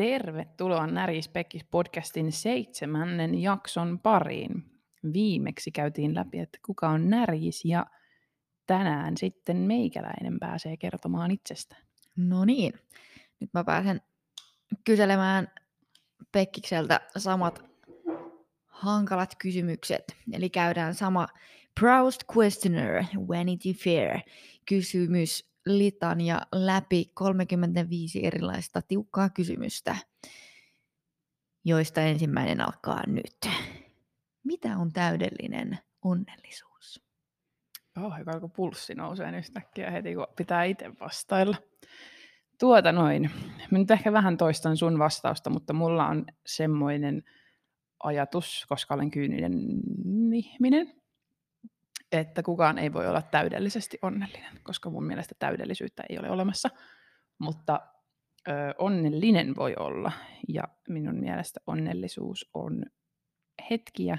Tervetuloa Näris Pekkis podcastin seitsemännen jakson pariin. Viimeksi käytiin läpi, että kuka on Näris ja tänään sitten meikäläinen pääsee kertomaan itsestä. No niin, nyt mä pääsen kyselemään Pekkikseltä samat hankalat kysymykset. Eli käydään sama Proust Questioner, Vanity Fair kysymys litania läpi 35 erilaista tiukkaa kysymystä, joista ensimmäinen alkaa nyt. Mitä on täydellinen onnellisuus? Oh, hyvä, kun pulssi nousee yhtäkkiä heti, kun pitää itse vastailla. Tuota noin. Mä nyt ehkä vähän toistan sun vastausta, mutta mulla on semmoinen ajatus, koska olen kyyninen ihminen, että kukaan ei voi olla täydellisesti onnellinen, koska mun mielestä täydellisyyttä ei ole olemassa. Mutta ö, onnellinen voi olla, ja minun mielestä onnellisuus on hetkiä,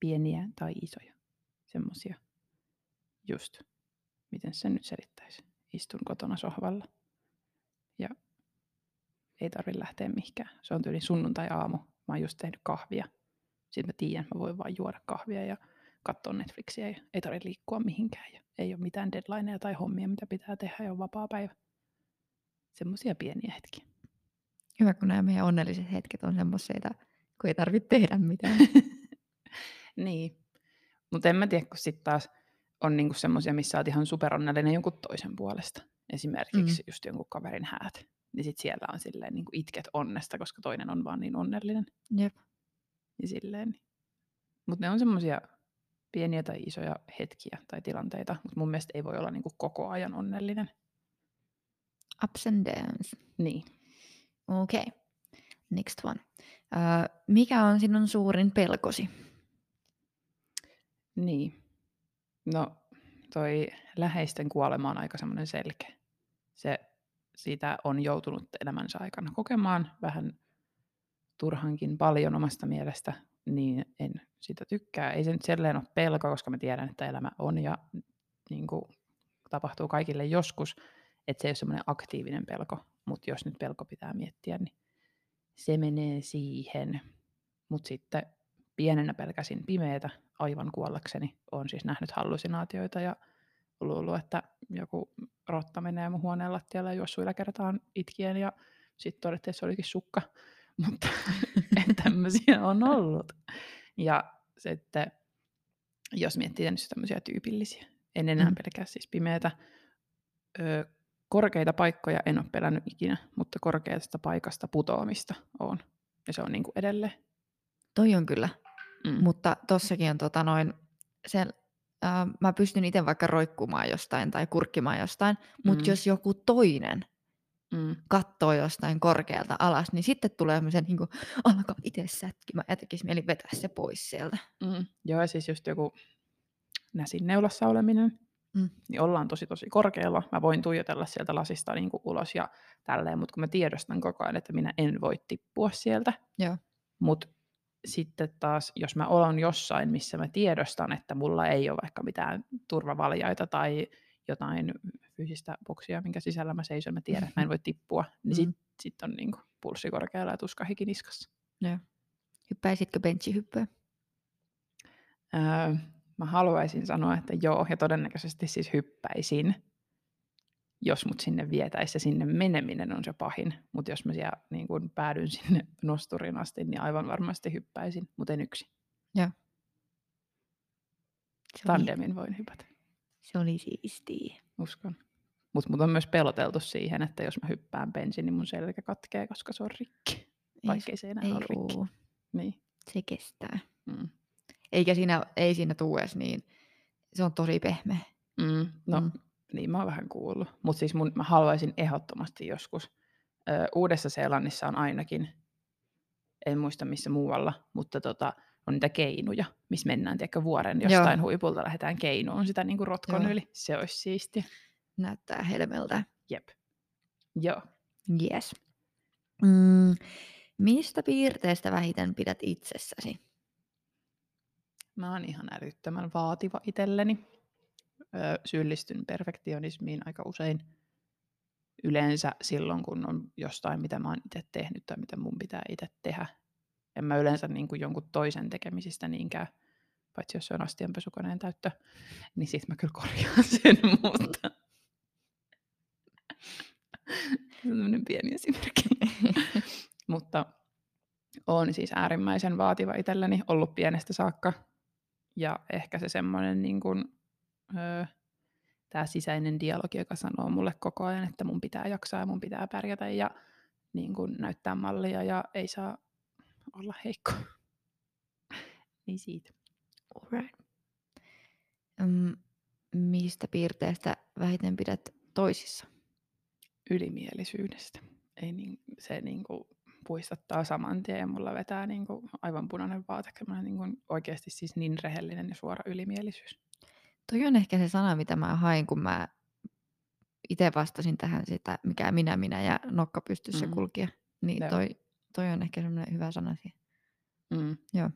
pieniä tai isoja, semmoisia just, miten sen nyt selittäisi. Istun kotona sohvalla ja ei tarvitse lähteä mihinkään. Se on tyyli sunnuntai-aamu. Mä oon just tehnyt kahvia. Sitten mä tiedän, että mä voin vaan juoda kahvia ja katsoa Netflixiä ja ei tarvitse liikkua mihinkään. Ja ei ole mitään deadlineja tai hommia, mitä pitää tehdä ja on vapaa päivä. Semmoisia pieniä hetkiä. Hyvä, kun nämä meidän onnelliset hetket on semmoisia, kun ei tarvitse tehdä mitään. niin. Mutta en mä tiedä, kun sitten taas on niinku semmoisia, missä olet ihan superonnellinen jonkun toisen puolesta. Esimerkiksi mm. just jonkun kaverin häät. Niin sit siellä on silleen niinku itket onnesta, koska toinen on vaan niin onnellinen. Jep. Ja silleen. Mutta ne on semmoisia pieniä tai isoja hetkiä tai tilanteita, mutta mun mielestä ei voi olla niinku koko ajan onnellinen. Ups and downs. Niin. Okei. Okay. Next one. Uh, mikä on sinun suurin pelkosi? Niin. No, toi läheisten kuolema on aika semmoinen selkeä. Se, siitä on joutunut elämänsä aikana kokemaan vähän turhankin paljon omasta mielestä, niin en sitä tykkää. Ei se nyt selleen ole pelko, koska mä tiedän, että elämä on ja niin kuin, tapahtuu kaikille joskus, että se ei ole semmoinen aktiivinen pelko, mutta jos nyt pelko pitää miettiä, niin se menee siihen. Mutta sitten pienenä pelkäsin pimeätä aivan kuollakseni. Olen siis nähnyt hallusinaatioita ja luullut, että joku rotta menee mun huoneen lattialle ja juossuu yläkertaan itkien ja sitten todettiin, että se olikin sukka. Mutta tämmöisiä on ollut. Ja sitten, jos miettii niin tämmöisiä tyypillisiä, en enää mm. pelkää siis pimeätä. Öö, korkeita paikkoja en ole pelännyt ikinä, mutta korkeasta paikasta putoamista on. Ja se on niin kuin edelleen. Toi on kyllä. Mm. Mutta tossakin on tota noin, se, äh, mä pystyn itse vaikka roikkumaan jostain tai kurkkimaan jostain, mutta mm. jos joku toinen mm. katsoo jostain korkealta alas, niin sitten tulee semmoisen niin kuin, alkaa itse sätkimään ja tekisi mieli vetää se pois sieltä. Mm. Joo, ja siis just joku näsinneulassa oleminen, mm. niin ollaan tosi tosi korkealla. Mä voin tuijotella sieltä lasista niin kuin ulos ja tälleen, mutta kun mä tiedostan koko ajan, että minä en voi tippua sieltä. Mutta sitten taas, jos mä olen jossain, missä mä tiedostan, että mulla ei ole vaikka mitään turvavaljaita tai jotain fyysistä boksia, minkä sisällä mä seison, mä tiedän, että mä en voi tippua, niin mm. sitten sit on niin kuin pulssi korkealla ja tuska hikiniskassa. Joo. Hyppäisitkö benchihyppyä? Öö, mä haluaisin sanoa, että joo, ja todennäköisesti siis hyppäisin, jos mut sinne vietäisi ja sinne meneminen on se pahin. Mutta jos mä siellä niin kun päädyn sinne nosturin asti, niin aivan varmasti hyppäisin, mutta en yksin. Joo. Tandemin voin hypätä. Se oli siistiä. Uskon. Mutta mut on myös peloteltu siihen, että jos mä hyppään pensin, niin mun selkä katkee, koska se on rikki. Vaikka se enää ei ole rikki. Niin. Se kestää. Mm. Eikä siinä, ei siinä tuu edes niin, se on tosi pehmeä. Mm. No, mm. niin mä oon vähän kuullut. Mutta siis mun, mä haluaisin ehdottomasti joskus. Ö, Uudessa Seelannissa on ainakin, en muista missä muualla, mutta tota, on niitä keinuja, missä mennään tiedätkö, vuoren jostain Joo. huipulta, lähdetään keinuun sitä niin kuin rotkon Joo. yli. Se olisi siisti. Näyttää helmeltä. Jep. Joo. Yes. Mm, mistä piirteestä vähiten pidät itsessäsi? Mä oon ihan älyttömän vaativa itselleni. Öö, syyllistyn perfektionismiin aika usein. yleensä silloin, kun on jostain, mitä mä oon itse tehnyt tai mitä mun pitää itse tehdä. En mä yleensä niin kuin jonkun toisen tekemisistä niinkään, paitsi jos se on astianpesukoneen täyttö, niin sit mä kyllä korjaan sen, mutta Sellainen pieni esimerkki. Mutta on siis äärimmäisen vaativa itselleni ollut pienestä saakka. Ja ehkä se semmoinen niin kuin, öö, tämä sisäinen dialogi, joka sanoo mulle koko ajan, että mun pitää jaksaa ja mun pitää pärjätä ja niin kuin näyttää mallia ja ei saa olla heikko. niin siitä. Alright. Um, mistä piirteestä vähiten pidät toisissa? Ylimielisyydestä. Ei niin, se niin kuin puistattaa saman tien ja mulla vetää niin kuin aivan punainen vaate, niin kuin oikeasti siis niin rehellinen ja suora ylimielisyys. Toi on ehkä se sana, mitä mä hain, kun mä itse vastasin tähän sitä, mikä minä, minä ja nokka pystyssä mm. kulkia. Niin toi, toi on ehkä semmoinen hyvä sana siihen. Mm. Joo.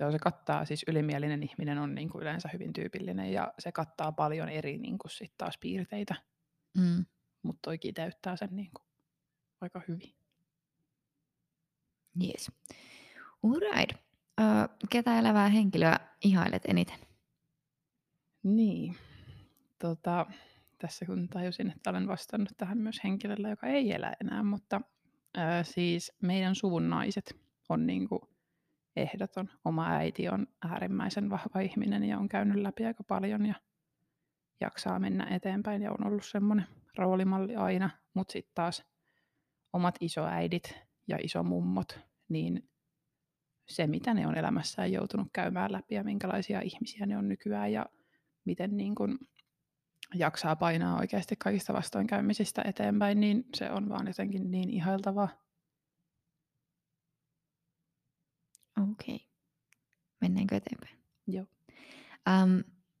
Joo, se kattaa, siis ylimielinen ihminen on niin kuin yleensä hyvin tyypillinen ja se kattaa paljon eri niin kuin sit taas piirteitä. Mm. Mutta toi kiteyttää sen niin kuin aika hyvin. Yes. Alright. Uh, ketä elävää henkilöä ihailet eniten? Niin. Tota, tässä kun tajusin, että olen vastannut tähän myös henkilöllä, joka ei elä enää, mutta ää, siis meidän suvun naiset on niin kuin ehdoton. Oma äiti on äärimmäisen vahva ihminen ja on käynyt läpi aika paljon ja jaksaa mennä eteenpäin ja on ollut semmoinen roolimalli aina, mutta sitten taas omat isoäidit ja isomummot, niin se mitä ne on elämässään joutunut käymään läpi ja minkälaisia ihmisiä ne on nykyään ja miten niin kun jaksaa painaa oikeasti kaikista vastoinkäymisistä eteenpäin, niin se on vaan jotenkin niin ihailtavaa. Okei. Okay. Mennäänkö eteenpäin? Joo. Ähm,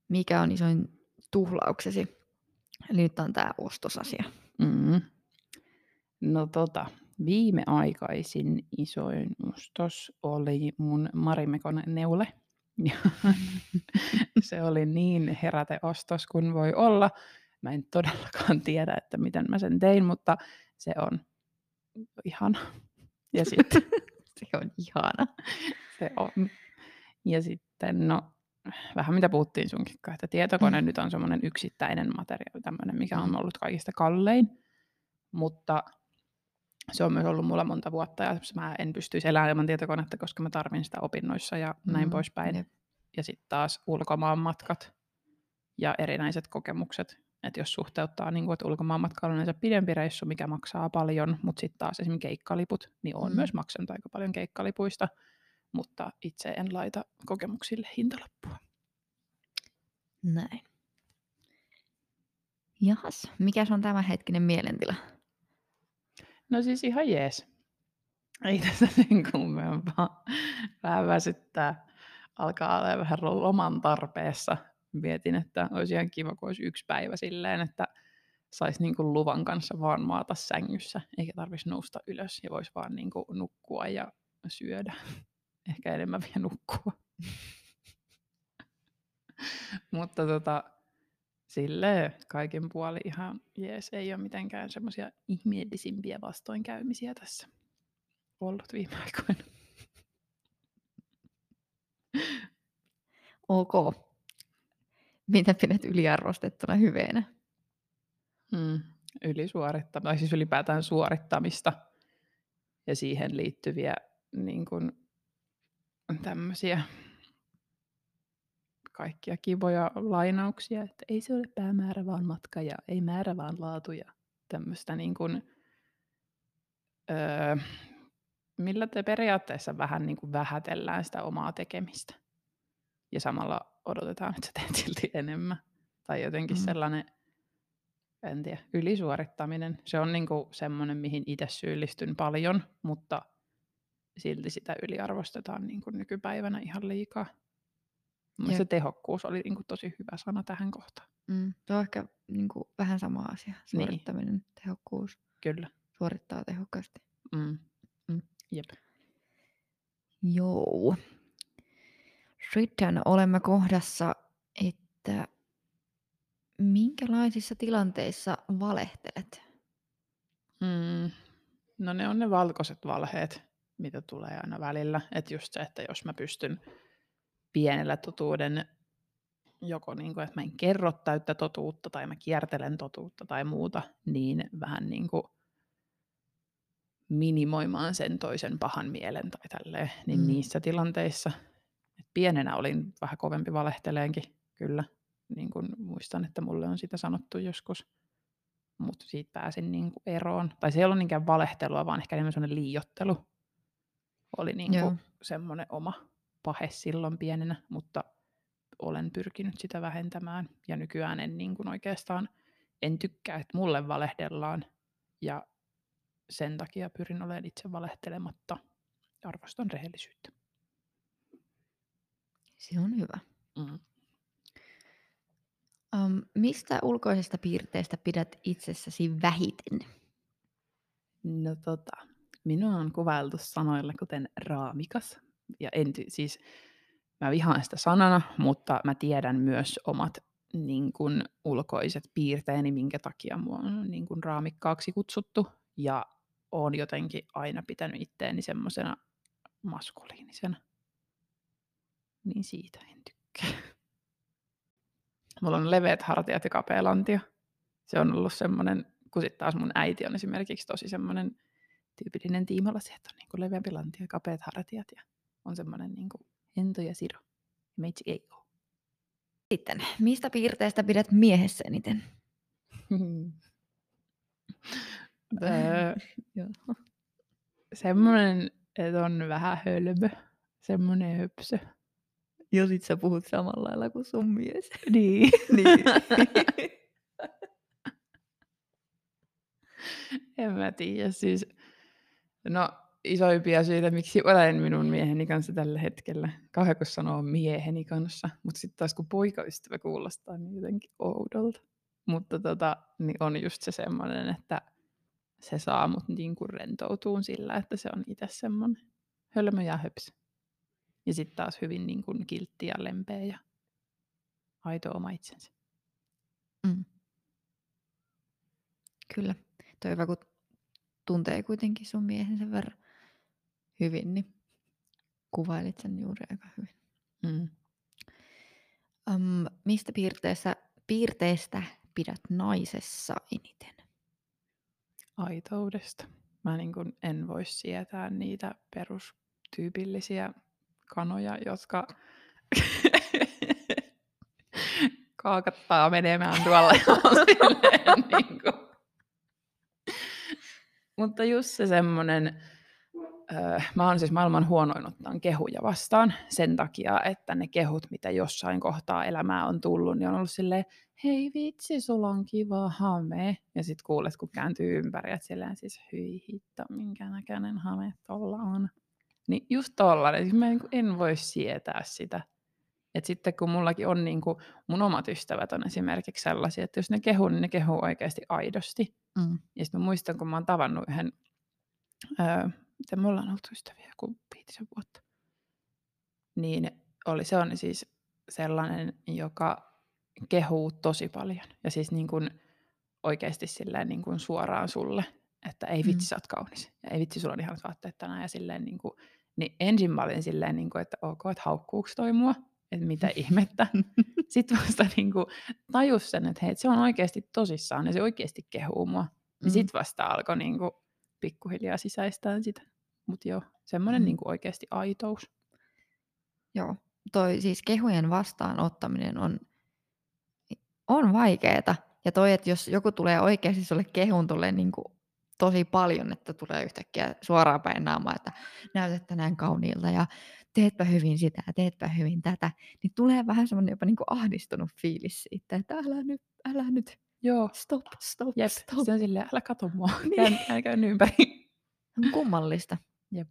mikä on isoin tuhlauksesi? Eli nyt on tämä ostosasia. Mm. No tota, viimeaikaisin isoin ostos oli mun Marimekon neule. se oli niin heräteostos kuin voi olla. Mä en todellakaan tiedä, että miten mä sen tein, mutta se on ihana. Ja sitten se on ihana. Se on. Ja sitten, no, vähän mitä puhuttiin sunkin että tietokone mm. nyt on semmoinen yksittäinen materiaali, tämmöinen, mikä on mm. ollut kaikista kallein. Mutta se on myös ollut mulla monta vuotta ja mä en pystyisi elämään ilman tietokonetta, koska mä tarvin sitä opinnoissa ja näin mm, poispäin. Jep. Ja sitten taas ulkomaan matkat ja erinäiset kokemukset. Että jos suhteuttaa, niin kuin, että ulkomaan matka on yleensä pidempi reissu, mikä maksaa paljon, mutta sitten taas esimerkiksi keikkaliput, niin on mm. myös maksanut aika paljon keikkalipuista, mutta itse en laita kokemuksille hintalappua. Näin. Jahas, mikä on tämä hetkinen mielentila? No siis ihan jees. Ei tässä sen kummempaa. Vähän väsyttää. Alkaa olla vähän loman tarpeessa. Mietin, että olisi ihan kiva, kun olisi yksi päivä silleen, että saisi niin kuin luvan kanssa vaan maata sängyssä, eikä tarvitsisi nousta ylös ja voisi vaan niin kuin nukkua ja syödä. Ehkä enemmän vielä nukkua. Mutta tota, Sille kaiken puoli ihan jees, ei ole mitenkään semmoisia ihmeellisimpiä vastoinkäymisiä tässä ollut viime aikoina. Ok. Mitä pidät yliarvostettuna hyveenä? Mm, ylisuorittamista, tai siis ylipäätään suorittamista ja siihen liittyviä niin kuin, tämmöisiä kaikkia kivoja lainauksia, että ei se ole päämäärä vaan matka ja ei määrä vaan laatu ja tämmöistä niin kuin, öö, millä te periaatteessa vähän niin kuin vähätellään sitä omaa tekemistä. Ja samalla odotetaan, että sä teet silti enemmän. Tai jotenkin mm. sellainen, en tiedä, ylisuorittaminen. Se on niin kuin semmoinen, mihin itse syyllistyn paljon, mutta silti sitä yliarvostetaan niin kuin nykypäivänä ihan liikaa. Mun se tehokkuus oli niin kuin, tosi hyvä sana tähän kohtaan. Mm, se on ehkä niin kuin, vähän sama asia, niin. suorittaminen, niin. tehokkuus. Kyllä. Suorittaa tehokkaasti. Mm. Mm. Jep. Joo. Sitten olemme kohdassa, että minkälaisissa tilanteissa valehtelet? Mm. No ne on ne valkoiset valheet, mitä tulee aina välillä. Että just se, että jos mä pystyn pienellä totuuden joko niin kuin, että mä en kerro täyttä totuutta tai mä kiertelen totuutta tai muuta, niin vähän niin kuin minimoimaan sen toisen pahan mielen tai tälleen, niin mm. niissä tilanteissa, et pienenä olin vähän kovempi valehteleenkin, kyllä, niin kuin muistan, että mulle on sitä sanottu joskus, mutta siitä pääsin niin kuin eroon. Tai se ei ollut niinkään valehtelua, vaan ehkä enemmän sellainen liiottelu oli niin kuin semmoinen oma pahe silloin pienenä, mutta olen pyrkinyt sitä vähentämään. Ja nykyään en niin kuin oikeastaan, en tykkää, että mulle valehdellaan. Ja sen takia pyrin olemaan itse valehtelematta. Arvostan rehellisyyttä. Se on hyvä. Mm. Um, mistä ulkoisesta piirteestä pidät itsessäsi vähiten? No tota, minua on kuvailtu sanoilla kuten raamikas. Ja en, siis mä vihaan sitä sanana, mutta mä tiedän myös omat niin kun, ulkoiset piirteeni, minkä takia mua on niin kun, raamikkaaksi kutsuttu. Ja oon jotenkin aina pitänyt itteeni semmoisena maskuliinisena. Niin siitä en tykkää. Mulla on leveät hartiat ja kapea lantio. Se on ollut semmoinen, kun sitten taas mun äiti on esimerkiksi tosi semmoinen tyypillinen tiimalasi, että on niin leveämpi lantio ja kapeat hartiat ja on semmoinen niin ento ja siro. Meitsi ei ole. Sitten, mistä piirteestä pidät miehessä eniten? semmoinen, että on vähän hölmö. Semmoinen höpsö. Ja sit sä puhut samalla lailla kuin sun mies. Niin. niin. en mä tiedä, siis no isoimpia syitä, miksi olen minun mieheni kanssa tällä hetkellä. Kauhean kun sanoo mieheni kanssa, mutta sitten taas kun poikaystävä kuulostaa niin jotenkin oudolta. Mutta tota, niin on just se semmoinen, että se saa mut niin kuin rentoutuun sillä, että se on itse semmoinen hölmö ja höpsä. Ja sitten taas hyvin niin kuin kiltti ja lempeä ja aito oma itsensä. Mm. Kyllä. Toi hyvä, kun tuntee kuitenkin sun miehen sen verran hyvin, niin kuvailit sen juuri aika hyvin. Mm. Um, mistä piirteestä, piirteestä pidät naisessa eniten? Aitoudesta. Mä niin kun en voi sietää niitä perustyypillisiä kanoja, jotka kaakattaa menemään tuolla. niin kuin. Mutta just se semmoinen, öö, mä oon siis maailman huonoin ottaan kehuja vastaan sen takia, että ne kehut, mitä jossain kohtaa elämää on tullut, niin on ollut silleen, hei vitsi, sulla on kiva hame. Ja sit kuulet, kun kääntyy ympäri, että silleen siis, hyi hitto, minkä näköinen hame tolla on. Niin just tollanen, mä en voi sietää sitä. Et sitten kun mullakin on niin kuin, mun omat ystävät on esimerkiksi sellaisia, että jos ne kehuu, niin ne kehuu oikeasti aidosti. Mm. Ja sitten mä muistan, kun mä oon tavannut yhden, öö, miten me ollaan oltu ystäviä joku viitisen vuotta, niin oli, se on siis sellainen, joka kehuu tosi paljon. Ja siis niin kuin oikeasti silleen niin kuin suoraan sulle, että ei vitsi, mm. sä oot kaunis. Ja ei vitsi, sulla on ihan vaatteet tänään. Ja silleen niin kuin, niin ensin mä olin silleen, niin kuin, että ok, että haukkuuko toi mua? Että mitä ihmettä. Sitten vasta niin kuin tajus sen, että hei, se on oikeasti tosissaan ja se oikeasti kehuu mua. Mm. sitten vasta alkoi niin kuin pikkuhiljaa sisäistää sitä. Mutta joo, semmoinen mm. niin kuin oikeasti aitous. Joo, toi siis kehujen vastaanottaminen on, on vaikeeta. Ja toi, että jos joku tulee oikeasti sulle kehun tulee niin kuin tosi paljon, että tulee yhtäkkiä suoraan päin naamaa, että näytät tänään kauniilta ja teetpä hyvin sitä, teetpä hyvin tätä, niin tulee vähän semmoinen jopa niin kuin ahdistunut fiilis siitä, että älä nyt, älä nyt, Joo. stop, stop, Jep. stop. Se on silleen, älä kato mua, niin. älä käy ympäri. On kummallista. Jep.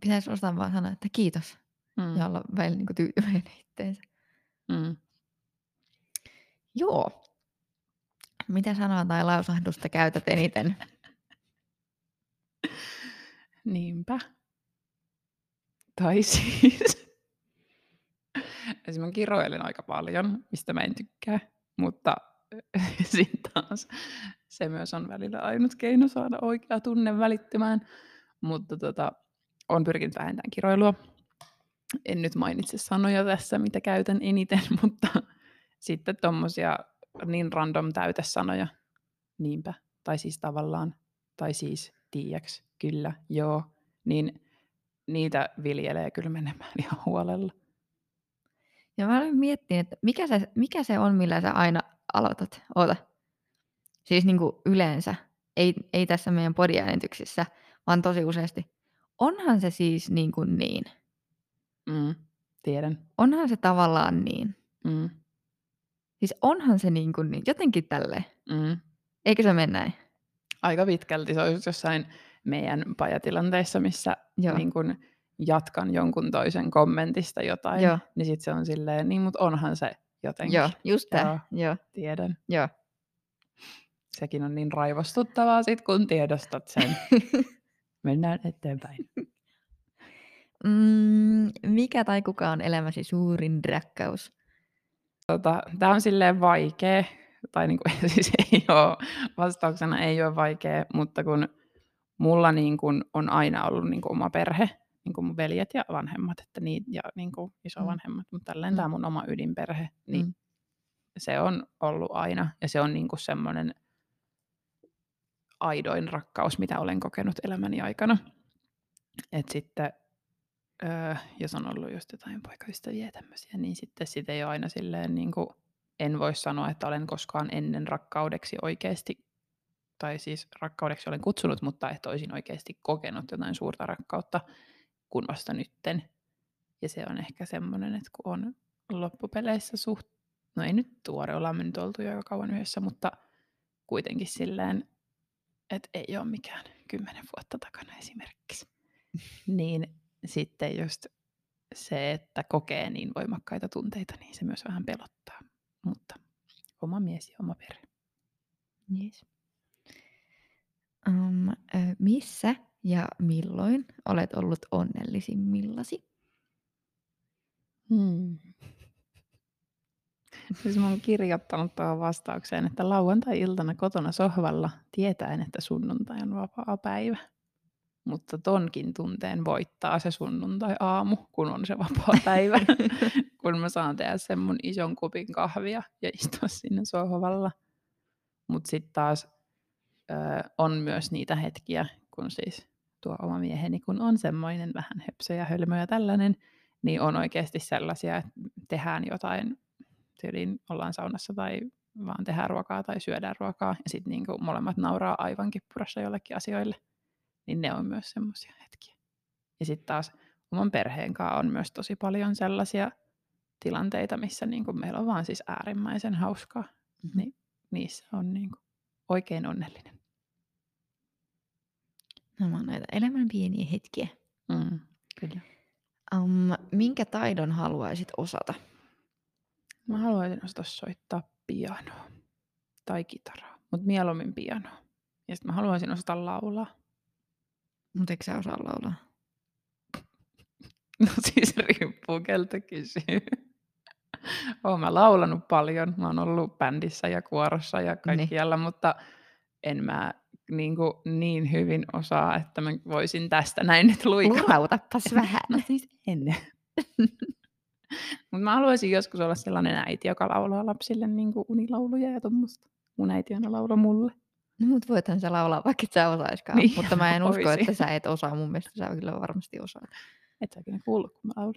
Pitäisi osata vaan sanoa, että kiitos. Mm. Ja olla välillä niin tyytyväinen itteensä. Mm. Joo. Mitä sanoa tai lausahdusta käytät eniten? Niinpä. Tai siis... Esimerkiksi mä kiroilen aika paljon, mistä mä en tykkää. mutta sitten taas se myös on välillä ainut keino saada oikea tunne välittymään. Mutta tota, on pyrkinyt vähentämään kiroilua. En nyt mainitse sanoja tässä, mitä käytän eniten, mutta sitten tuommoisia niin random täytesanoja. Niinpä. Tai siis tavallaan. Tai siis tiiäks, kyllä, joo. Niin niitä viljelee kyllä menemään ihan huolella. Ja mä olen miettinyt, että mikä se, mikä se on, millä sä aina aloitat. Oota. Siis niin kuin yleensä. Ei, ei tässä meidän podiäänityksissä, vaan tosi useasti. Onhan se siis niin kuin niin. Mm, tiedän. Onhan se tavallaan niin. Mm. Siis onhan se niin kuin niin. Jotenkin tälleen. Mm. Eikö se mene näin? Aika pitkälti. Se olisi jossain meidän pajatilanteissa, missä niin kun jatkan jonkun toisen kommentista jotain, Joo. niin sitten se on silleen, niin mutta onhan se jotenkin. Joo, just tämä. Joo. Tiedän. Joo. Sekin on niin raivostuttavaa sit, kun tiedostat sen. Mennään eteenpäin. Mm, mikä tai kuka on elämäsi suurin rakkaus? Tota, Tämä on silleen vaikea, tai niinku, siis ei ole, vastauksena ei ole vaikea, mutta kun mulla niin kuin on aina ollut niin kuin oma perhe, niin kuin mun veljet ja vanhemmat, että niin, ja niin kuin isovanhemmat, mm. mutta tälleen mm. tämä mun oma ydinperhe, niin mm. se on ollut aina, ja se on niin kuin semmoinen aidoin rakkaus, mitä olen kokenut elämäni aikana. Et sitten, öö, jos on ollut just jotain poikaystäviä ja tämmöisiä, niin sitten sitä ei ole aina silleen, niin kuin, en voi sanoa, että olen koskaan ennen rakkaudeksi oikeasti tai siis rakkaudeksi olen kutsunut, mutta että olisin oikeasti kokenut jotain suurta rakkautta kuin vasta nytten. Ja se on ehkä semmoinen, että kun on loppupeleissä suht, no ei nyt tuore, ollaan me nyt oltu jo kauan yhdessä, mutta kuitenkin silleen, että ei ole mikään kymmenen vuotta takana esimerkiksi. niin sitten just se, että kokee niin voimakkaita tunteita, niin se myös vähän pelottaa. Mutta oma mies ja oma perhe. Yes. Um, missä ja milloin olet ollut onnellisimmillasi? Hmm. Siis mä oon kirjoittanut tuohon vastaukseen, että lauantai-iltana kotona sohvalla tietäen, että sunnuntai on vapaa päivä. Mutta tonkin tunteen voittaa se sunnuntai-aamu, kun on se vapaa päivä. kun mä saan tehdä sen mun ison kupin kahvia ja istua sinne sohvalla. Mutta sitten taas on myös niitä hetkiä, kun siis tuo oma mieheni, kun on semmoinen vähän höpsö ja hölmö ja tällainen, niin on oikeasti sellaisia, että tehdään jotain, tyyliin ollaan saunassa tai vaan tehdään ruokaa tai syödään ruokaa, ja sitten niin molemmat nauraa aivan kippurassa jollekin asioille, niin ne on myös semmoisia hetkiä. Ja sitten taas oman perheen kanssa on myös tosi paljon sellaisia tilanteita, missä niin kuin meillä on vaan siis äärimmäisen hauskaa, mm-hmm. niin niissä on niin kuin oikein onnellinen. On näitä elämän pieniä hetkiä. Mm, kyllä. Um, minkä taidon haluaisit osata? Mä haluaisin osata soittaa pianoa tai kitaraa, mutta mieluummin pianoa. Ja sitten mä haluaisin osata laulaa. Mutta eikö sä osaa laulaa? No siis riippuu keltä kysyy. Oon mä laulanut paljon. Mä oon ollut bändissä ja kuorossa ja niin. kaikkialla, niin. mutta en mä niin, kuin niin hyvin osaa, että mä voisin tästä näin nyt luikata. Lautapas vähän. No siis en. Mutta mä haluaisin joskus olla sellainen äiti, joka laulaa lapsille niin kuin unilauluja ja tuommoista. Mun äiti aina laulaa mulle. No mut voithan sä laulaa, vaikka et sä osaiskaan. Niin, mutta mä en usko, että sä et osaa. Mun mielestä sä kyllä varmasti osaat. Et sä kuullut, kun mä laulan.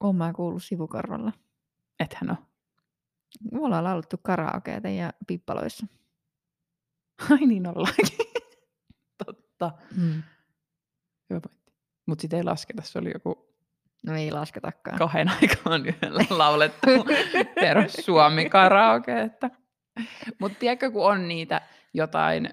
Oon mä kuullut sivukorvalla. Ethän oo. Me ollaan laulettu karaokeita ja pippaloissa. Ai niin ollaankin. Totta. Mm. Hyvä pointti. Mutta sitten ei lasketa, se oli joku... No ei lasketakaan. Kahden aikaan yhdellä laulettu perus suomi karaoke. Että. Mutta tiedätkö, kun on niitä jotain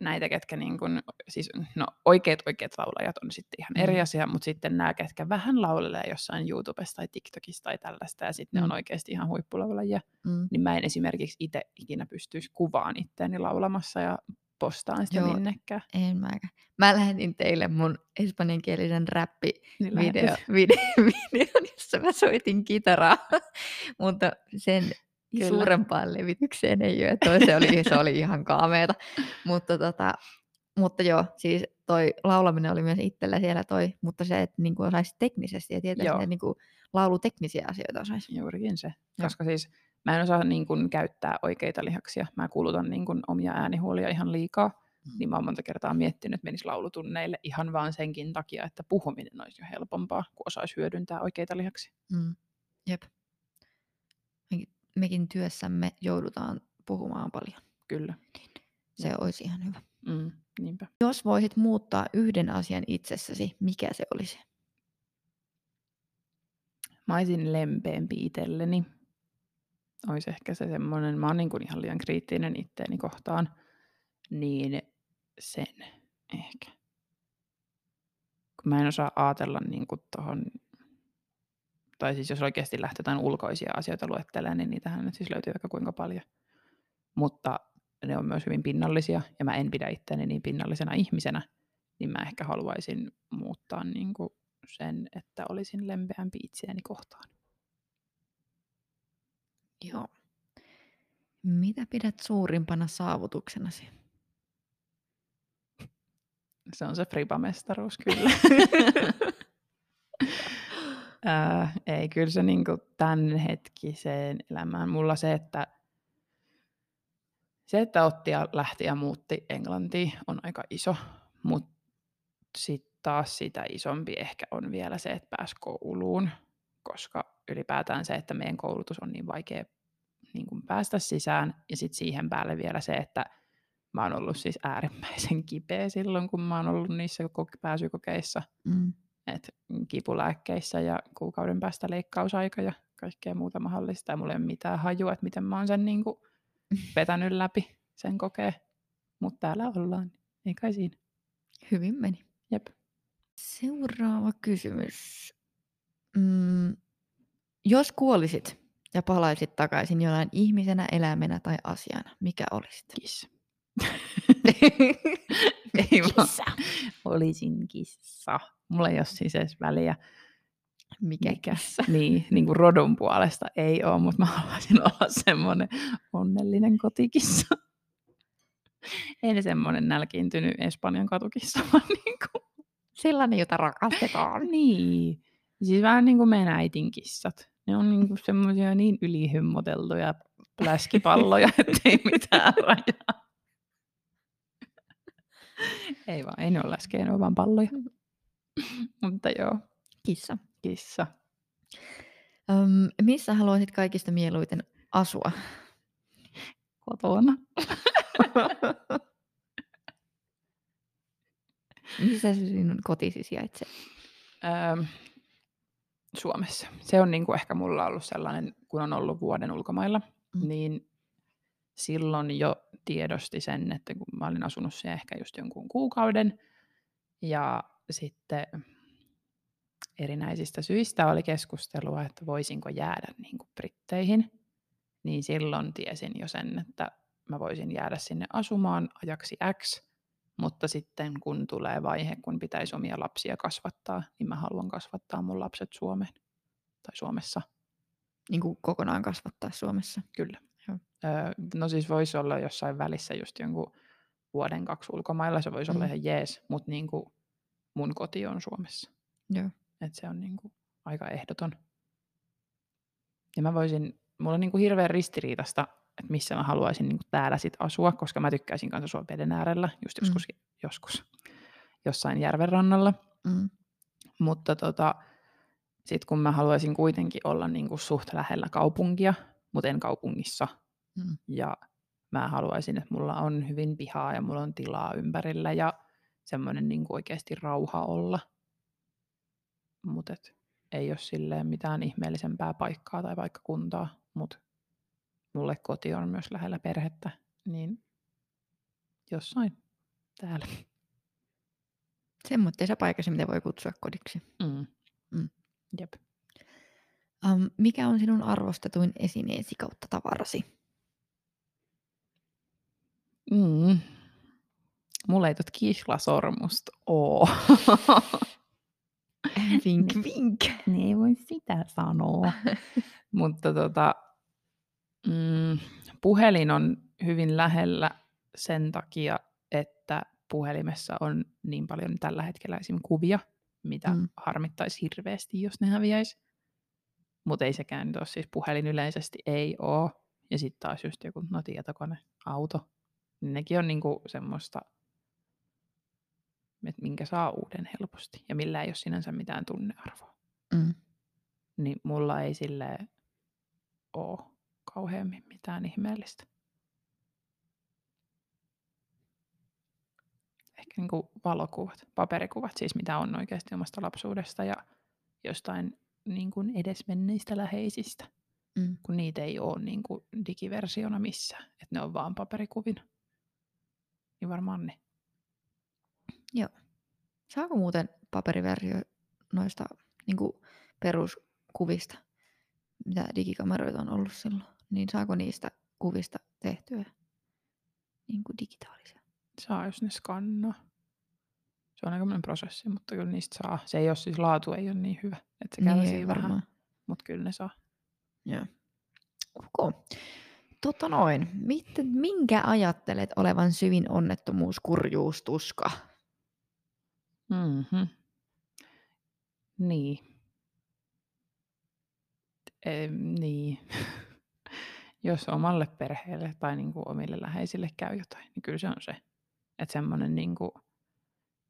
näitä, ketkä niin kun, siis, no oikeat oikeat laulajat on sitten ihan eri mm. asia, mutta sitten nämä, ketkä vähän laulelee jossain YouTubessa tai TikTokissa tai tällaista, ja sitten mm. ne on oikeasti ihan huippulaulajia, mm. niin mä en esimerkiksi itse ikinä pystyisi kuvaan itteeni laulamassa ja postaan sitä Joo, minnekään. En mäkään. Mä lähetin teille mun espanjankielisen räppi-videon, niin video, video, jossa mä soitin kitaraa, mutta sen Kyllä. suurempaan levitykseen ei ole. Toi se oli, se oli ihan kaameeta. mutta, tota, mutta joo, siis toi laulaminen oli myös itsellä siellä toi, mutta se, että niinku osaisi teknisesti ja tietäisi ne niinku lauluteknisiä asioita osaisi. Juurikin se. Joo. Koska siis mä en osaa niin kuin, käyttää oikeita lihaksia. Mä kulutan niin kuin, omia äänihuolia ihan liikaa. Mm. Niin mä oon monta kertaa miettinyt, että menis laulutunneille ihan vaan senkin takia, että puhuminen olisi jo helpompaa, kun osaisi hyödyntää oikeita lihaksia. Mm. Jep. Mekin, työssämme joudutaan puhumaan paljon. Kyllä. Se Jep. olisi ihan hyvä. Mm, niinpä. Jos voisit muuttaa yhden asian itsessäsi, mikä se olisi? Mä olisin lempeämpi itselleni. Olisi ehkä se semmoinen, mä oon niin kuin ihan liian kriittinen itteeni kohtaan, niin sen ehkä. Kun mä en osaa ajatella niin kuin tohon, tai siis jos oikeasti lähtetään ulkoisia asioita luettelemaan, niin niitähän nyt siis löytyy vaikka kuinka paljon. Mutta ne on myös hyvin pinnallisia, ja mä en pidä itseäni niin pinnallisena ihmisenä, niin mä ehkä haluaisin muuttaa niin kuin sen, että olisin lempeämpi itseäni kohtaan. Joo. Mitä pidät suurimpana saavutuksenasi? Se on se fripamestaruus kyllä. äh, ei, kyllä se niin tämän hetkiseen elämään. Mulla se, että se, että otti ja lähti ja muutti Englantiin on aika iso, mutta sitten taas sitä isompi ehkä on vielä se, että pääsi kouluun, koska ylipäätään se, että meidän koulutus on niin vaikea niin kuin päästä sisään, ja sitten siihen päälle vielä se, että mä oon ollut siis äärimmäisen kipeä silloin, kun mä oon ollut niissä pääsykokeissa, mm. Että kipulääkkeissä ja kuukauden päästä leikkausaika ja kaikkea muuta mahdollista, ja mulla ei ole mitään hajua, että miten mä oon sen niin kuin vetänyt läpi sen kokeen, mutta täällä ollaan, ei kai siinä. Hyvin meni. Jep. Seuraava kysymys. Mm, jos kuolisit ja palaisit takaisin jonain ihmisenä, eläimenä tai asiana, mikä olisit? Kissa. ei kissa. Olisin kissa. Mulla ei ole siis edes väliä. Mikä, mikä kissa? Niin, niin kuin rodun puolesta ei ole, mutta mä haluaisin olla semmoinen onnellinen kotikissa. ei ne semmoinen nälkiintynyt Espanjan katukissa, vaan niin kuin Sellainen, jota rakastetaan. niin. Siis vähän niin kuin meidän äitin kissat. Ne on niin kuin semmoisia niin ylihymmoteltuja läskipalloja, ettei mitään rajaa. ei vaan, ei ne ole on vaan palloja. Mutta joo. Kissa. Kissa. Öm, missä haluaisit kaikista mieluiten asua? Kotona. Missä se sinun kotisi sijaitsee? Öö, Suomessa. Se on niin kuin ehkä mulla ollut sellainen, kun on ollut vuoden ulkomailla, mm. niin silloin jo tiedosti sen, että kun mä olin asunut siellä ehkä just jonkun kuukauden, ja sitten erinäisistä syistä oli keskustelua, että voisinko jäädä niin kuin Britteihin, niin silloin tiesin jo sen, että mä voisin jäädä sinne asumaan ajaksi X, mutta sitten kun tulee vaihe, kun pitäisi omia lapsia kasvattaa, niin mä haluan kasvattaa mun lapset Suomeen tai Suomessa. Niin kuin kokonaan kasvattaa Suomessa? Kyllä. No siis voisi olla jossain välissä just jonkun vuoden kaksi ulkomailla, se voisi mm. olla ihan jees, mutta niin kuin mun koti on Suomessa. Joo. Et se on niin kuin aika ehdoton. Ja mä voisin, mulla on niin kuin hirveän ristiriitasta että missä mä haluaisin niin kuin täällä sit asua, koska mä tykkäisin kanssa asua veden äärellä, just mm. joskus, mm. joskus jossain järven rannalla. Mm. Mutta tota, sitten kun mä haluaisin kuitenkin olla niin kuin suht lähellä kaupunkia, mutta en kaupungissa, mm. ja mä haluaisin, että mulla on hyvin pihaa ja mulla on tilaa ympärillä ja semmoinen niin oikeasti rauha olla. Mutta ei ole silleen mitään ihmeellisempää paikkaa tai vaikka kuntaa, mutta mulle koti on myös lähellä perhettä, niin jossain täällä. Semmoitteessa paikassa, mitä voi kutsua kodiksi. Mm. Mm. Jep. Um, mikä on sinun arvostetuin esineesi kautta tavarasi? Mm. Mulla ei tot kihlasormusta oo. vink vink. Ne ei voi sitä sanoa. Mutta tota, Mm, puhelin on hyvin lähellä sen takia, että puhelimessa on niin paljon tällä hetkellä esim. kuvia, mitä mm. harmittaisi hirveästi, jos ne häviäisi. Mutta ei sekään nyt ole, siis puhelin yleisesti ei ole. Ja sitten taas just joku no, tietokone, auto, niin nekin on niinku semmoista, että minkä saa uuden helposti ja millä ei ole sinänsä mitään tunnearvoa. Mm. Niin mulla ei sille ole kauheammin mitään ihmeellistä. Ehkä niin kuin valokuvat, paperikuvat siis, mitä on oikeasti omasta lapsuudesta ja jostain niin kuin edesmenneistä läheisistä, mm. kun niitä ei ole niin kuin digiversiona missään, että ne on vaan paperikuvina. Niin varmaan ne. Joo. Saako muuten paperiversio noista niin kuin peruskuvista, mitä digikameroita on ollut silloin, niin saako niistä kuvista tehtyä niin kuin digitaalisia? Saa, jos ne skannaa. Se on aikamoinen prosessi, mutta kyllä niistä saa. Se ei ole siis, laatu ei ole niin hyvä, että se kärsii niin, vähän, mutta kyllä ne saa. Joo. Okay. Tota noin, Miten, minkä ajattelet olevan syvin onnettomuus, kurjuus, tuska? Mm-hmm. Niin. E, niin. Jos omalle perheelle tai niin kuin omille läheisille käy jotain, niin kyllä se on se. Että semmoinen, niin kuin,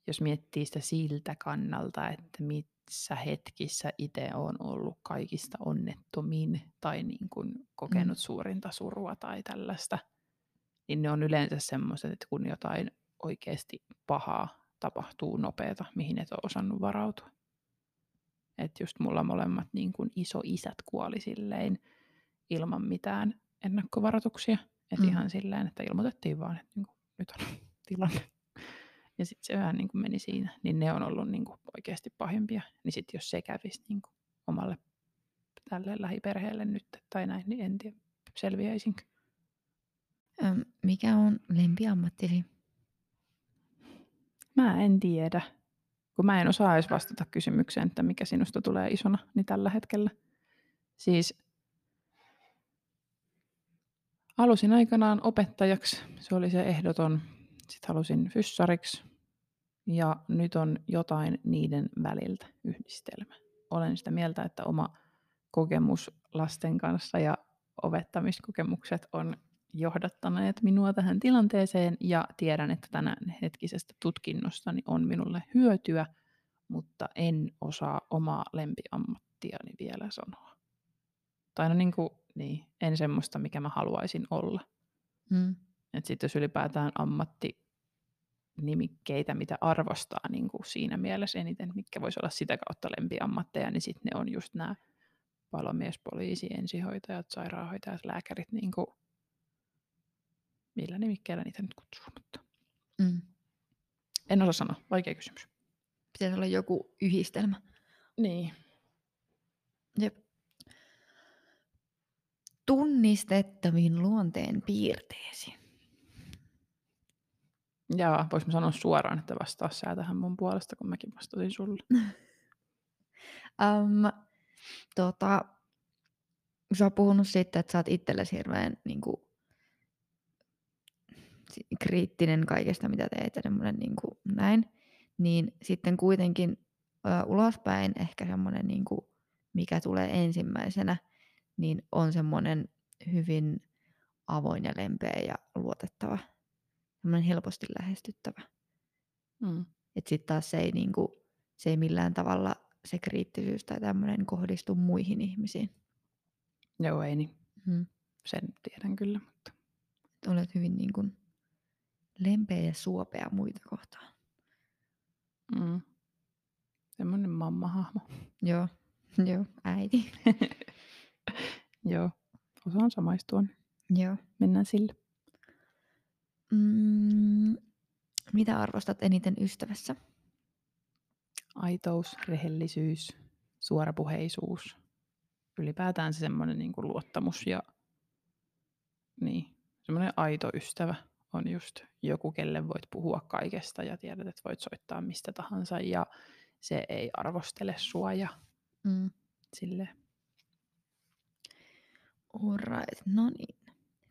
jos miettii sitä siltä kannalta, että missä hetkissä itse on ollut kaikista onnettomin tai niin kuin kokenut mm. suurinta surua tai tällaista, niin ne on yleensä semmoiset, että kun jotain oikeasti pahaa tapahtuu nopeata, mihin et ole osannut varautua. Että just mulla molemmat niin kuin isät kuoli silleen ilman mitään ennakkovaroituksia. Että mm. ihan silleen, että ilmoitettiin vaan, että niin kuin, nyt on tilanne. Ja sitten se vähän niin kuin meni siinä. Niin ne on ollut niin kuin oikeasti pahimpia. Niin sitten jos se kävisi niin kuin omalle tälle lähiperheelle nyt tai näin, niin en tiedä selviäisinkö. Mikä on lempiammattisi? Mä en tiedä. Kun mä en osaa edes vastata kysymykseen, että mikä sinusta tulee isona, niin tällä hetkellä. Siis halusin aikanaan opettajaksi. Se oli se ehdoton. Sitten halusin fyssariksi. Ja nyt on jotain niiden väliltä yhdistelmä. Olen sitä mieltä, että oma kokemus lasten kanssa ja opettamiskokemukset on johdattaneet minua tähän tilanteeseen ja tiedän, että tänään hetkisestä tutkinnostani on minulle hyötyä, mutta en osaa omaa lempiammattiani vielä sanoa. Tai no niin kuin, niin, en semmoista, mikä mä haluaisin olla. Mm. Sitten jos ylipäätään ammatti nimikkeitä, mitä arvostaa niin kuin siinä mielessä eniten, mikä voisi olla sitä kautta lempiammatteja, niin sitten ne on just nämä palomies, poliisi, ensihoitajat, sairaanhoitajat, lääkärit, niin kuin millä nimikkeellä niitä nyt kutsuu, mutta mm. en osaa sanoa, vaikea kysymys. Pitäisi olla joku yhdistelmä. Niin. Jep. Tunnistettavin luonteen piirteesi. Jaa, vois mä sanoa suoraan, että vastaa sä tähän mun puolesta, kun mäkin vastasin sulle. um, tota, sä oot puhunut siitä, että sä oot itsellesi hirveän niin kuin, kriittinen kaikesta, mitä teet ja semmoinen niin kuin näin, niin sitten kuitenkin ö, ulospäin ehkä semmoinen, niin kuin, mikä tulee ensimmäisenä, niin on semmoinen hyvin avoin ja lempeä ja luotettava, helposti lähestyttävä. Mm. Että sitten taas se ei, niin kuin, se ei millään tavalla se kriittisyys tai tämmöinen kohdistu muihin ihmisiin. Joo, ei niin. Mm. Sen tiedän kyllä. Mutta... Olet hyvin niin kuin, lempeä ja suopea muita kohtaan. Mm. Semmoinen mammahahmo. Joo, joo, äiti. joo, osaan samaistua. Joo. Mennään sille. Mm, mitä arvostat eniten ystävässä? Aitous, rehellisyys, suorapuheisuus. Ylipäätään se semmoinen niin luottamus ja niin, semmoinen aito ystävä on just joku, kelle voit puhua kaikesta ja tiedät, että voit soittaa mistä tahansa ja se ei arvostele sua ja mm. sille. Alright, no niin.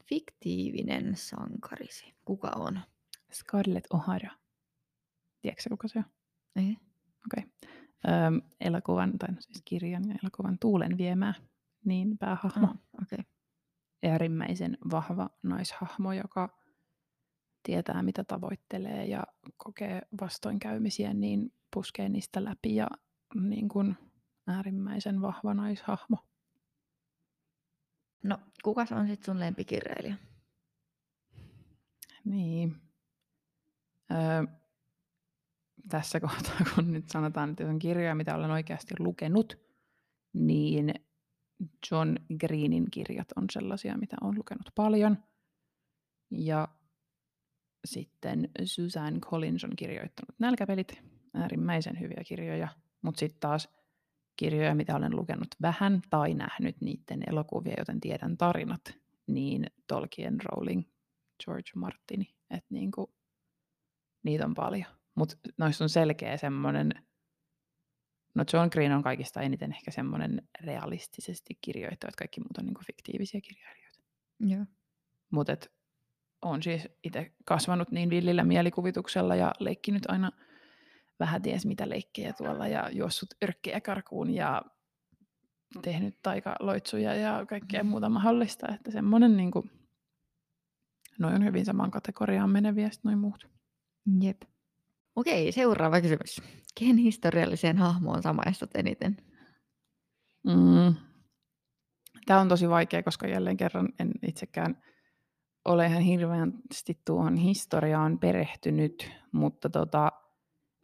Fiktiivinen sankarisi. Kuka on? Scarlett O'Hara. Tiedätkö kuka se on? Ei. Okei. Okay. Öm, elokuvan, tai no siis kirjan ja elokuvan Tuulen viemää, niin päähahmo. Ah, okay. Äärimmäisen vahva naishahmo, joka tietää mitä tavoittelee ja kokee vastoinkäymisiä, niin puskee niistä läpi ja niin kuin äärimmäisen vahva naishahmo. No, kuka on sitten sun lempikirjailija? Niin. Öö, tässä kohtaa, kun nyt sanotaan, että on kirjoja, mitä olen oikeasti lukenut, niin John Greenin kirjat on sellaisia, mitä olen lukenut paljon. Ja sitten Suzanne Collins on kirjoittanut Nälkäpelit, äärimmäisen hyviä kirjoja, mutta sitten taas kirjoja, mitä olen lukenut vähän tai nähnyt niiden elokuvia, joten tiedän tarinat, niin Tolkien, Rowling, George Martini, että niinku, niitä on paljon. Mutta noissa on selkeä semmoinen, no John Green on kaikista eniten ehkä semmoinen realistisesti kirjoittavat, kaikki muut on niinku fiktiivisiä kirjailijoita. Joo. Mutta on siis itse kasvanut niin villillä mielikuvituksella ja leikkinyt aina vähän ties mitä leikkejä tuolla ja juossut yrkkejä karkuun ja tehnyt taikaloitsuja ja kaikkea mm. muuta mahdollista, että semmoinen niin kuin, noin on hyvin saman kategoriaan meneviä noin muut. Jep. Okei, seuraava kysymys. Ken historialliseen hahmoon samaistut eniten? Mm. Tämä on tosi vaikea, koska jälleen kerran en itsekään ole ihan hirveästi tuohon historiaan perehtynyt, mutta tota,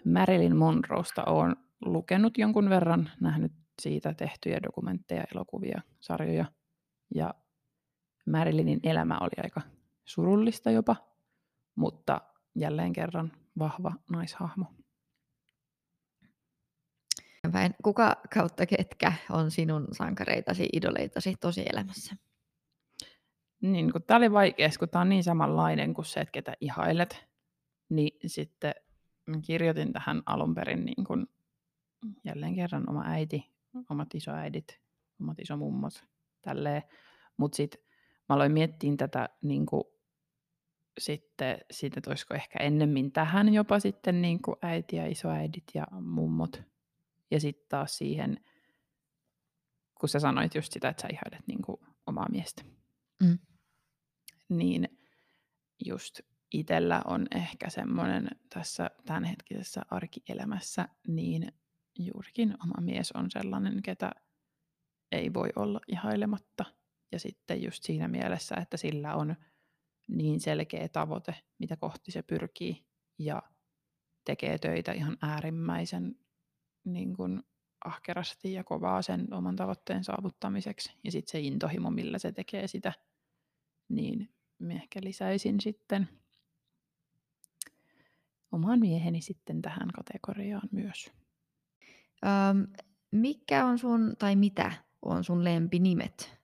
Marilyn Monroesta olen lukenut jonkun verran, nähnyt siitä tehtyjä dokumentteja, elokuvia, sarjoja. Ja Marilynin elämä oli aika surullista jopa, mutta jälleen kerran vahva naishahmo. Kuka kautta ketkä on sinun sankareitasi, idoleitasi tosielämässä? Niin, kun tämä oli vaikea, kun tämä on niin samanlainen kuin se, että ketä ihailet, niin sitten mä kirjoitin tähän alun perin niin kun, jälleen kerran oma äiti, omat isoäidit, omat isomummot, tälleen. Mutta sitten mä aloin miettiä tätä niin kun, sitten, siitä, että olisiko ehkä ennemmin tähän jopa sitten niin kuin äiti ja isoäidit ja mummot. Ja sitten taas siihen, kun sä sanoit just sitä, että sä ihailet niin kuin omaa miestä. Mm. Niin just itsellä on ehkä semmoinen tässä tämänhetkisessä arkielämässä, niin juurikin oma mies on sellainen, ketä ei voi olla ihailematta. Ja sitten just siinä mielessä, että sillä on niin selkeä tavoite, mitä kohti se pyrkii ja tekee töitä ihan äärimmäisen niin kuin ahkerasti ja kovaa sen oman tavoitteen saavuttamiseksi. Ja sitten se intohimo, millä se tekee sitä, niin ehkä lisäisin sitten oman mieheni sitten tähän kategoriaan myös. Öm, mikä on sun, tai mitä on sun lempinimet?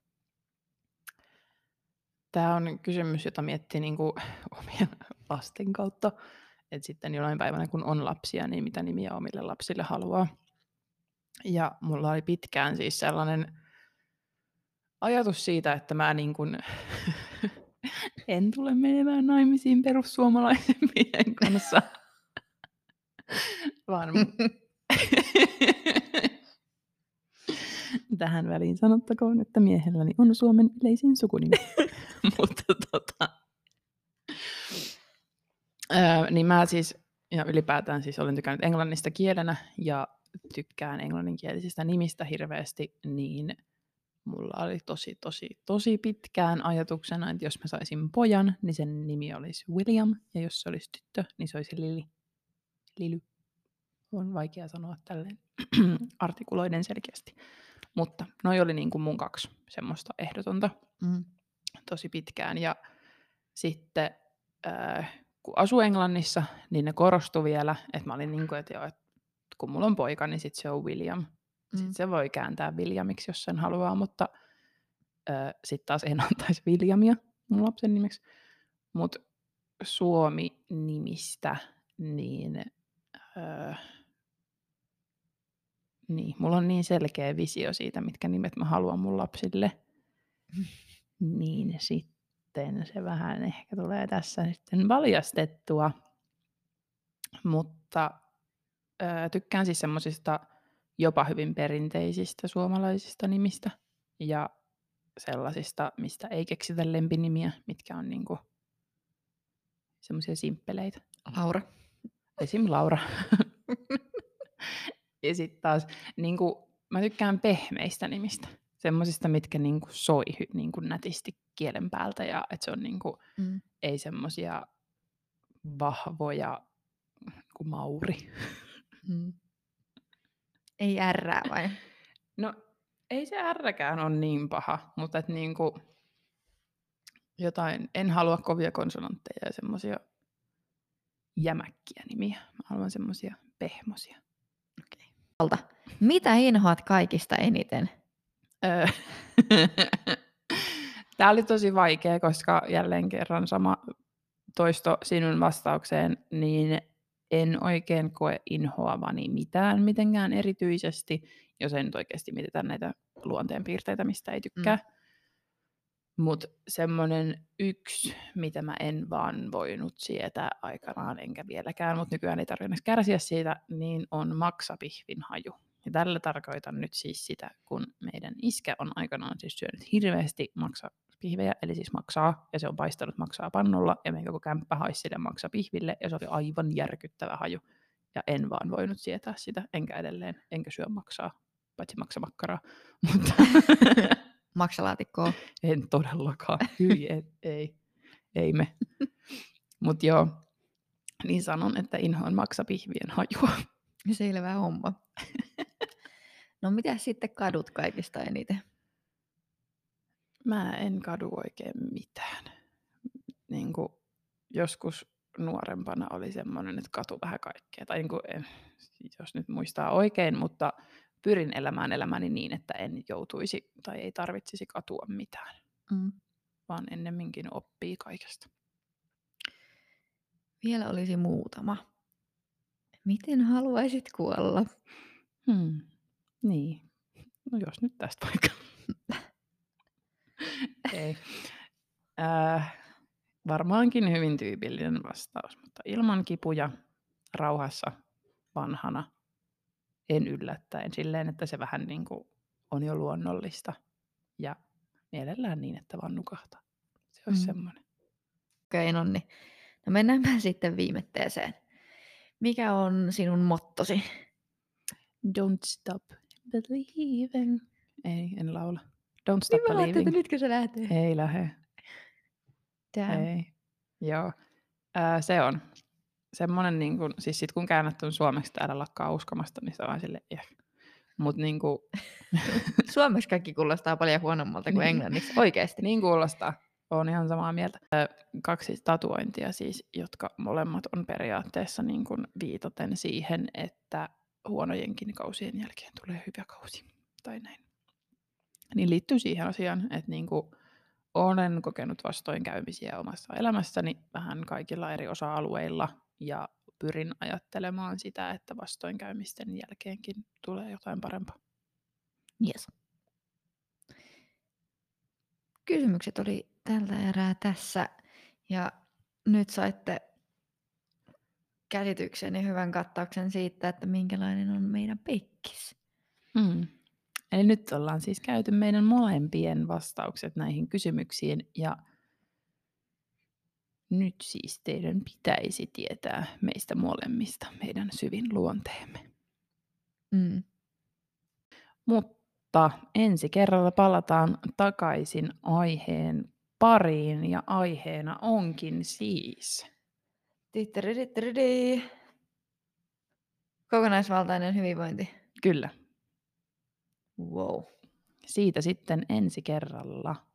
Tämä on kysymys, jota miettii niin kuin omien lasten kautta. Että sitten jollain päivänä, kun on lapsia, niin mitä nimiä omille lapsille haluaa. Ja mulla oli pitkään siis sellainen ajatus siitä, että mä niin kuin en tule menemään naimisiin perussuomalaisen miehen kanssa. Vaan Tähän väliin sanottakoon, että miehelläni on Suomen yleisin sukunimi. Mutta tota, öö, niin mä siis, ja ylipäätään siis olen tykännyt englannista kielenä ja tykkään englanninkielisistä nimistä hirveästi, niin mulla oli tosi, tosi, tosi pitkään ajatuksena, että jos mä saisin pojan, niin sen nimi olisi William, ja jos se olisi tyttö, niin se olisi Lily. Lily. On vaikea sanoa tälleen artikuloiden selkeästi. Mutta noi oli niin kuin mun kaksi semmoista ehdotonta mm. tosi pitkään. Ja sitten äh, kun asu Englannissa, niin ne korostui vielä, että mä olin niin kuin, että, joo, että kun mulla on poika, niin sitten se on William. Mm. Sitten se voi kääntää Williamiksi, jos sen haluaa, mutta äh, sitten taas en antaisi Williamia mun lapsen nimeksi. Mutta Suomi-nimistä, niin äh, niin, mulla on niin selkeä visio siitä, mitkä nimet mä haluan mun lapsille. niin sitten se vähän ehkä tulee tässä sitten valjastettua. Mutta ö, tykkään siis semmoisista jopa hyvin perinteisistä suomalaisista nimistä ja sellaisista, mistä ei keksitä lempinimiä, mitkä on niinku semmoisia simppeleitä. Laura. Esim. Laura. ja sitten taas niinku, mä tykkään pehmeistä nimistä. Semmoisista, mitkä niinku soi niinku nätisti kielen päältä ja että se on niinku, mm. ei semmoisia vahvoja kuin Mauri. Mm. Ei ärrää vai? No ei se ärräkään ole niin paha, mutta et niinku, jotain, en halua kovia konsonantteja ja semmoisia jämäkkiä nimiä. Mä haluan semmoisia pehmosia. Okay. Mitä inhoat kaikista eniten? Tämä oli tosi vaikea, koska jälleen kerran sama toisto sinun vastaukseen, niin en oikein koe inhoavani mitään mitenkään erityisesti, jos en nyt oikeasti mietitä näitä luonteenpiirteitä, mistä ei tykkää. Mm. Mutta semmoinen yksi, mitä mä en vaan voinut sietää aikanaan, enkä vieläkään, mutta nykyään ei tarvitse kärsiä siitä, niin on maksapihvin haju. Ja tällä tarkoitan nyt siis sitä, kun meidän iskä on aikanaan siis syönyt hirveästi maksapihvejä, eli siis maksaa, ja se on paistanut maksaa pannulla, ja meidän koko kämppä haisi sille maksapihville, ja se oli aivan järkyttävä haju. Ja en vaan voinut sietää sitä, enkä edelleen, enkä syö maksaa, paitsi maksamakkaraa. Mutta Maksalaatikkoa. En todellakaan. Hyi, ei, ei, ei me. Mutta joo, niin sanon, että inhoan maksapihvien hajua. Selvä homma. No mitä sitten kadut kaikista eniten? Mä en kadu oikein mitään. Niin kuin joskus nuorempana oli semmoinen, että katu vähän kaikkea. Tai niin kuin, en, jos nyt muistaa oikein, mutta pyrin elämään elämäni niin, että en joutuisi tai ei tarvitsisi katua mitään, mm. vaan ennemminkin oppii kaikesta. Vielä olisi muutama. Miten haluaisit kuolla? Hmm. Niin. No jos nyt tästä vaikka. ei. Äh, varmaankin hyvin tyypillinen vastaus, mutta ilman kipuja, rauhassa, vanhana, en yllättäen silleen, että se vähän niin kuin on jo luonnollista ja mielellään niin, että vaan nukahtaa. Se olisi mm. semmoinen. Okei, okay, no niin. No mennäänpä sitten viimetteeseen. Mikä on sinun mottosi? Don't stop believing. Ei, en laula. Don't stop niin believing. Että nytkö se lähtee? Ei lähde. Damn. Ei. Joo. Ää, se on semmoinen, niin kuin, siis sit kun käännät on suomeksi täällä lakkaa uskomasta, niin se on sille yeah. Mut niin kuin... Suomeksi kaikki kuulostaa paljon huonommalta kuin niin. englanniksi, oikeasti. Niin kuulostaa. Olen ihan samaa mieltä. Kaksi tatuointia siis, jotka molemmat on periaatteessa niin kuin viitoten siihen, että huonojenkin kausien jälkeen tulee hyvä kausi. Tai näin. Niin liittyy siihen asiaan, että niin kuin olen kokenut vastoinkäymisiä omassa elämässäni vähän kaikilla eri osa-alueilla ja pyrin ajattelemaan sitä, että vastoinkäymisten jälkeenkin tulee jotain parempaa. Yes. Kysymykset oli tällä erää tässä ja nyt saitte käsityksen ja hyvän kattauksen siitä, että minkälainen on meidän pekkis. Mm. Eli nyt ollaan siis käyty meidän molempien vastaukset näihin kysymyksiin ja nyt siis teidän pitäisi tietää meistä molemmista meidän syvin luonteemme. Mm. Mutta ensi kerralla palataan takaisin aiheen pariin ja aiheena onkin siis... Kokonaisvaltainen hyvinvointi. Kyllä. Wow. Siitä sitten ensi kerralla.